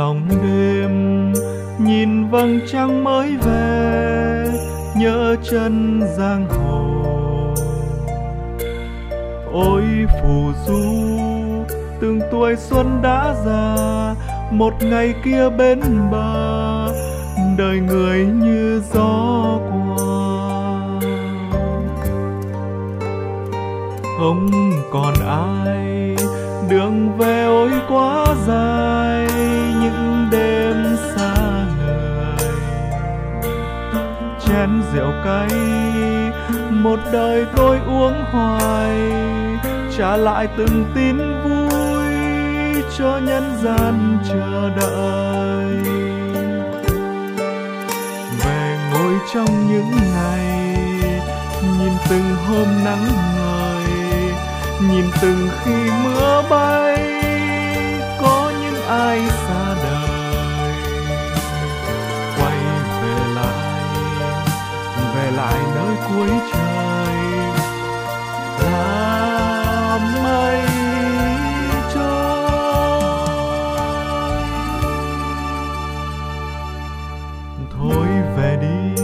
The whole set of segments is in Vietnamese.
lòng đêm nhìn vầng trăng mới về, nhớ chân giang hồ. Ôi phù du, từng tuổi xuân đã già, một ngày kia bên bờ, đời người như gió qua. Không còn ai, đường về ôi quá dài chén rượu cay. Một đời tôi uống hoài, trả lại từng tin vui cho nhân gian chờ đợi. Về ngồi trong những ngày, nhìn từng hôm nắng ngời, nhìn từng khi mưa bay, có những ai xa cuối trời. Là mây thôi về đi,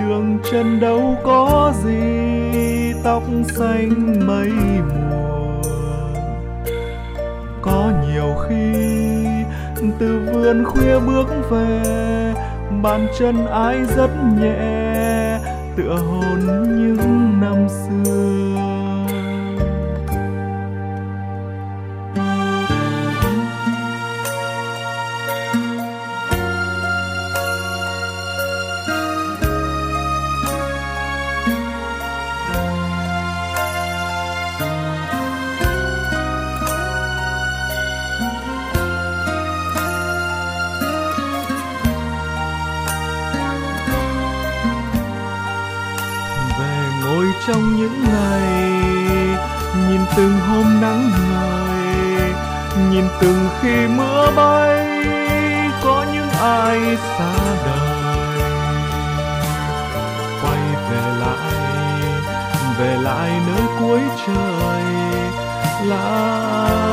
đường chân đâu có gì, tóc xanh mây mùa có nhiều khi, từ vườn khuya bước về, bàn chân ai rất nhẹ tựa hồn những năm xưa. Trong những ngày. Nhìn từng hôm nắng ngời nhìn từng khi mưa bay, có những ai xa đời. Quay về lại về lại nơi cuối trời lại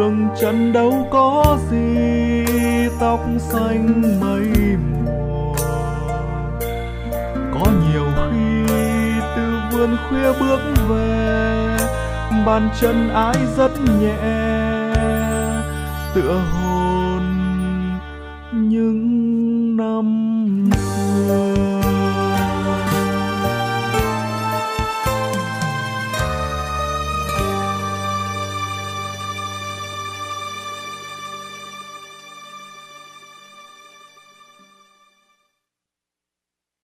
đường chân đâu có gì, tóc xanh mây mùa có nhiều khi từ vườn khuya bước về, bàn chân ái rất nhẹ, tựa hồ